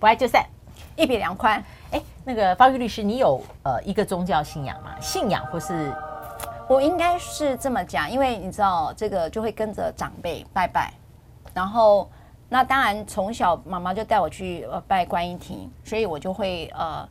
不爱就散，一笔两宽。哎，那个方玉律师，你有呃一个宗教信仰吗？信仰或是？我应该是这么讲，因为你知道这个就会跟着长辈拜拜，然后那当然从小妈妈就带我去呃拜观音亭，所以我就会呃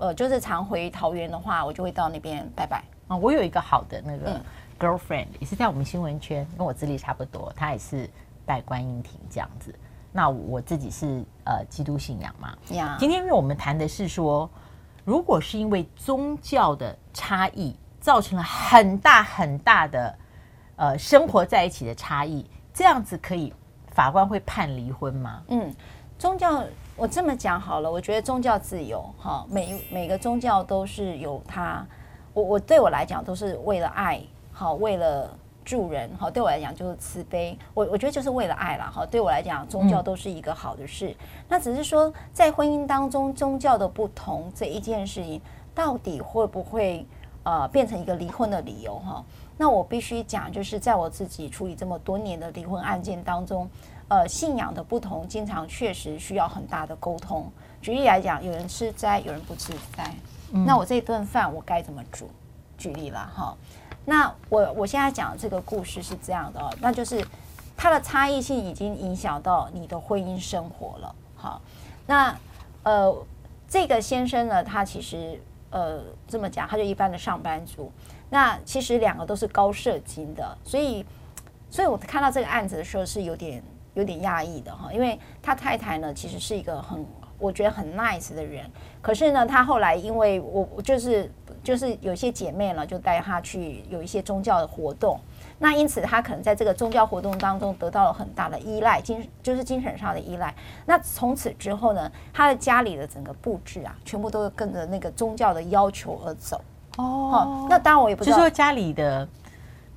呃就是常回桃园的话，我就会到那边拜拜啊。我有一个好的那个 girlfriend，也是在我们新闻圈，跟我资历差不多，她也是拜观音亭这样子。那我自己是呃基督信仰嘛，呀。今天因为我们谈的是说，如果是因为宗教的差异。造成了很大很大的，呃，生活在一起的差异，这样子可以，法官会判离婚吗？嗯，宗教我这么讲好了，我觉得宗教自由哈，每每个宗教都是有它，我我对我来讲都是为了爱，好，为了助人，哈，对我来讲就是慈悲，我我觉得就是为了爱了，哈，对我来讲宗教都是一个好的事，嗯，那只是说在婚姻当中宗教的不同这一件事情，到底会不会？呃，变成一个离婚的理由哈，那我必须讲，就是在我自己处理这么多年的离婚案件当中，呃，信仰的不同，经常确实需要很大的沟通。举例来讲，有人吃斋，有人不吃斋，嗯，那我这顿饭我该怎么煮？举例了哈，那我我现在讲的这个故事是这样的，那就是它的差异性已经影响到你的婚姻生活了。好，那呃，这个先生呢，他其实。呃，这么讲，他就一般的上班族。那其实两个都是高社经的，所以，所以我看到这个案子的时候是有点有点讶异的哈，因为他太太呢，其实是一个很我觉得很 nice 的人，可是呢，他后来因为我就是就是有些姐妹呢，就带她去有一些宗教的活动。那因此，她可能在这个宗教活动当中得到了很大的依赖，精就是精神上的依赖。那从此之后呢，她的家里的整个布置啊，全部都跟着那个宗教的要求而走。哦，那当然我也不知道，就是说家里的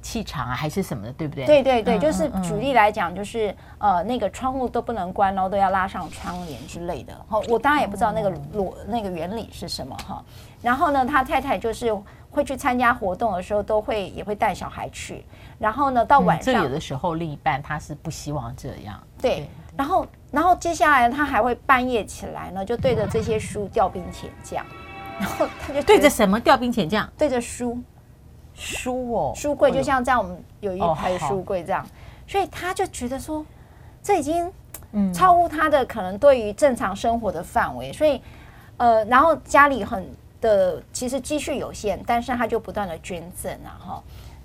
气场啊，还是什么的，对不对？对对对，就是举例来讲，就是呃，那个窗户都不能关，然后都要拉上窗帘之类的。哦，我当然也不知道那个逻那个原理是什么哈。然后呢，他太太就是。会去参加活动的时候，都会也会带小孩去。然后呢，到晚上，有的时候另一半他是不希望这样。对，对然后然后接下来他还会半夜起来呢，就对着这些书调兵遣将。然后他就对着什么调兵遣将？对着书，书哦，书柜就像这样，我们有一排书柜这样。哦、所以他就觉得说，这已经超乎他的可能对于正常生活的范围。所以呃，然后家里很。的其实积蓄有限，但是他就不断的捐赠啊哈，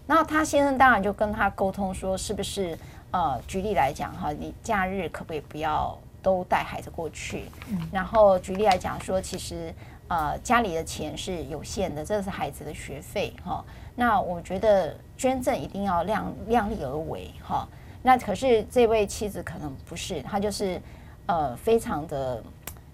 然后他先生当然就跟他沟通说，是不是呃举例来讲哈，你假日可不可以不要都带孩子过去？然后举例来讲说，其实呃家里的钱是有限的，这是孩子的学费哈。那我觉得捐赠一定要量量力而为哈。那可是这位妻子可能不是，她就是呃非常的。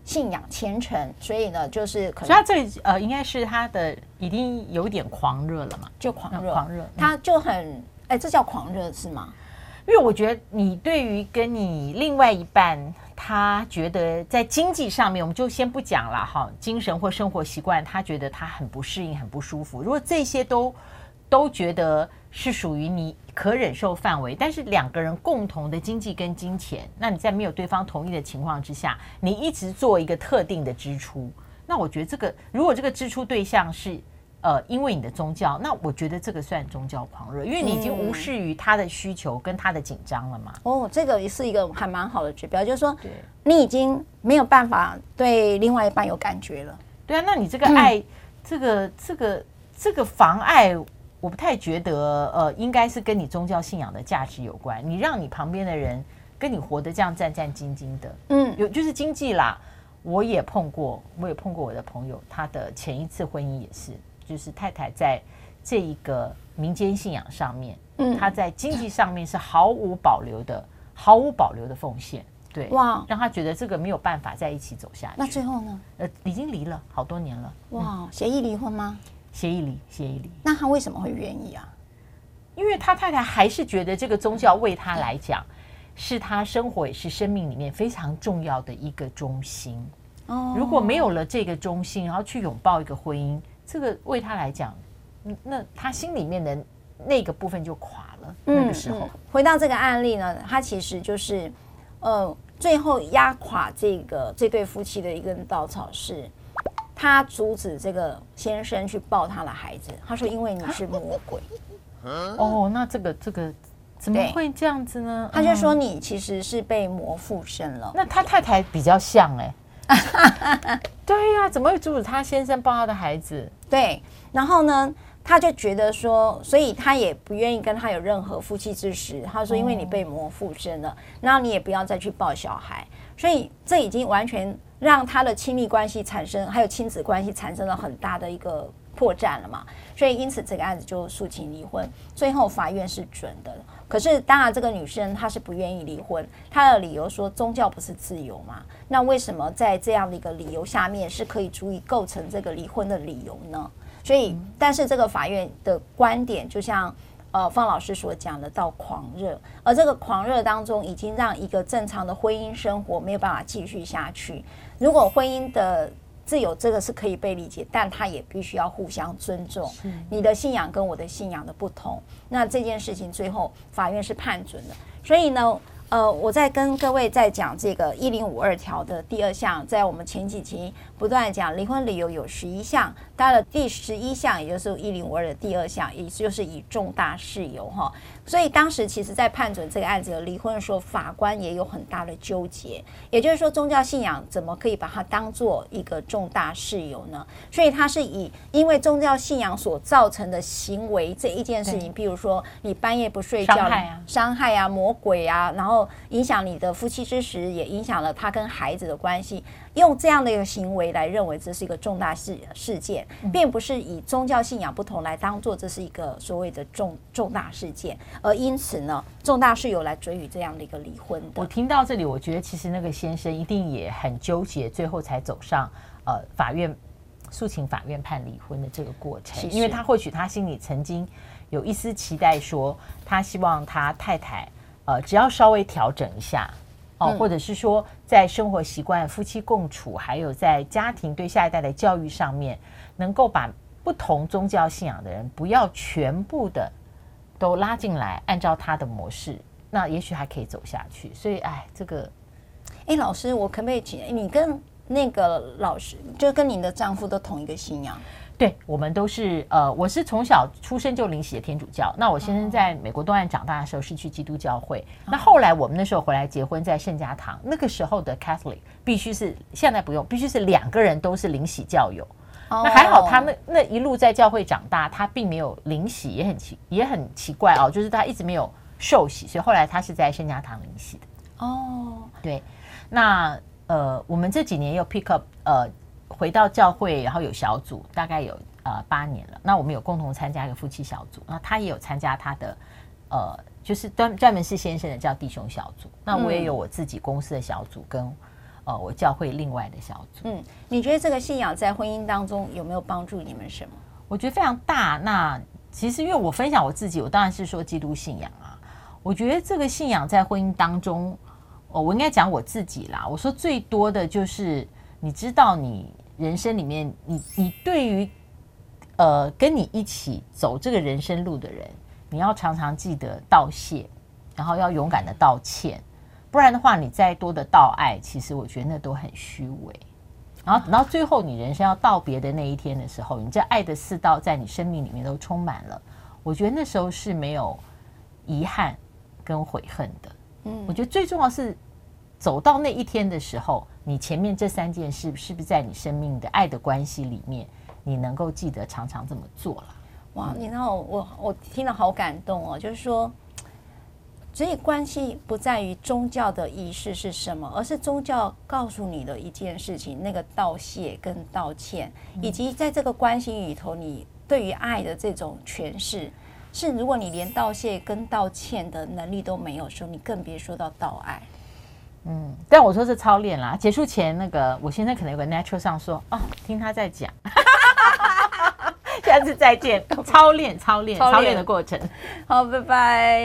信仰虔诚，所以呢，就是可能他这呃，应该是他的已经有点狂热了嘛，就狂热，狂热，他就很哎，这叫狂热是吗？因为我觉得你对于跟你另外一半，他觉得在经济上面，我们就先不讲了哈，精神或生活习惯，他觉得他很不适应，很不舒服。如果这些都都觉得。是属于你可忍受范围，但是两个人共同的经济跟金钱，那你在没有对方同意的情况之下，你一直做一个特定的支出，那我觉得这个如果这个支出对象是呃因为你的宗教，那我觉得这个算宗教狂热，因为你已经无视于他的需求跟他的紧张了嘛。哦，这个也是一个还蛮好的指标，就是说，你已经没有办法对另外一半有感觉了。对啊，那你这个爱，这个这个这个妨碍。我不太觉得，呃，应该是跟你宗教信仰的价值有关。你让你旁边的人跟你活得这样战战兢兢的，嗯，有就是经济啦。我也碰过，我也碰过我的朋友，他的前一次婚姻也是，就是太太在这一个民间信仰上面，嗯，他在经济上面是毫无保留的，毫无保留的奉献，对，哇，让他觉得这个没有办法在一起走下去。那最后呢？呃，已经离了好多年了。哇，协议离婚吗？协议离，协议离。那他为什么会愿意啊？因为他太太还是觉得这个宗教为他来讲，是他生活也是生命里面非常重要的一个中心。哦，如果没有了这个中心，然后去拥抱一个婚姻，这个为他来讲，那他心里面的那个部分就垮了。那个时候，回到这个案例呢，他其实就是，呃。最后压垮这个这对夫妻的一根稻草是，他阻止这个先生去抱他的孩子。他说：“因为你是魔鬼。”哦，那这个这个怎么会这样子呢？他就说你其实是被魔附身了。那他太太比较像哎、欸，对呀、怎么会阻止他先生抱他的孩子？对，然后呢？他就觉得说，所以他也不愿意跟他有任何夫妻之实。他说，因为你被魔附身了，那你也不要再去抱小孩。所以这已经完全让他的亲密关系产生，还有亲子关系产生了很大的一个破绽了嘛。所以因此这个案子就诉请离婚，最后法院是准的。可是当然这个女生她是不愿意离婚，她的理由说宗教不是自由嘛？那为什么在这样的一个理由下面是可以足以构成这个离婚的理由呢？所以，但是这个法院的观点，就像呃方老师所讲的，到狂热，而这个狂热当中，已经让一个正常的婚姻生活没有办法继续下去。如果婚姻的自由这个是可以被理解，但他也必须要互相尊重。你的信仰跟我的信仰的不同，那这件事情最后法院是判准的。所以呢。呃，我在跟各位在讲这个一零五二条的第二项，在我们前几集不断讲离婚理由有十一项，到了第十一项，也就是一零五二的第二项，也就是以重大事由哈。所以当时其实，在判准这个案子的离婚的时候，法官也有很大的纠结。也就是说，宗教信仰怎么可以把它当做一个重大事由呢？所以他是以因为宗教信仰所造成的行为这一件事情，比如说你半夜不睡觉，伤害啊，伤害啊，魔鬼啊，然后影响你的夫妻之实，也影响了他跟孩子的关系。用这样的一个行为来认为这是一个重大事事件，并不是以宗教信仰不同来当做这是一个所谓的重重大事件，而因此呢，重大事由来准予这样的一个离婚的。我听到这里，我觉得其实那个先生一定也很纠结，最后才走上呃法院诉请法院判离婚的这个过程，因为他或许他心里曾经有一丝期待，说他希望他太太呃只要稍微调整一下。哦，或者是说，在生活习惯、夫妻共处，还有在家庭对下一代的教育上面，能够把不同宗教信仰的人不要全部的都拉进来，按照他的模式，那也许还可以走下去。所以，哎，这个，哎，老师，我可不可以请你跟那个老师，就跟您的丈夫都同一个信仰？对，我们都是呃，我是从小出生就领洗的天主教。那我先生在美国东岸长大的时候是去基督教会。那后来我们那时候回来结婚在圣家堂，那个时候的 Catholic 必须是现在不用，必须是两个人都是领洗教友。那还好他那那一路在教会长大，他并没有领洗，也很奇也很奇怪哦，就是他一直没有受洗，所以后来他是在圣家堂领洗的。哦，对，那呃，我们这几年又 pick up 呃。回到教会，然后有小组，大概有呃八年了。那我们有共同参加一个夫妻小组，那他也有参加他的呃，就是专专门是先生的叫弟兄小组。那我也有我自己公司的小组，跟呃我教会另外的小组。嗯，你觉得这个信仰在婚姻当中有没有帮助你们什么？我觉得非常大。那其实因为我分享我自己，我当然是说基督信仰啊。我觉得这个信仰在婚姻当中，哦，我应该讲我自己啦。我说最多的就是你知道你。人生里面，你你对于呃跟你一起走这个人生路的人，你要常常记得道谢，然后要勇敢的道歉，不然的话，你再多的道爱，其实我觉得那都很虚伪。然后等到最后你人生要道别的那一天的时候，你这爱的四道在你生命里面都充满了，我觉得那时候是没有遗憾跟悔恨的。嗯，我觉得最重要是走到那一天的时候。你前面这三件事是不是在你生命的爱的关系里面，你能够记得常常这么做了？哇，你知道我我听了好感动哦，就是说，所以关系不在于宗教的仪式是什么，而是宗教告诉你的一件事情，那个道谢跟道歉，以及在这个关系里头，你对于爱的这种诠释，是如果你连道谢跟道歉的能力都没有时候，你更别说到道爱。嗯，但我说是操练啦。结束前那个，我现在可能有个 natural 上说哦，听他在讲，下次再见。操练，操练，操练的过程。好，拜拜。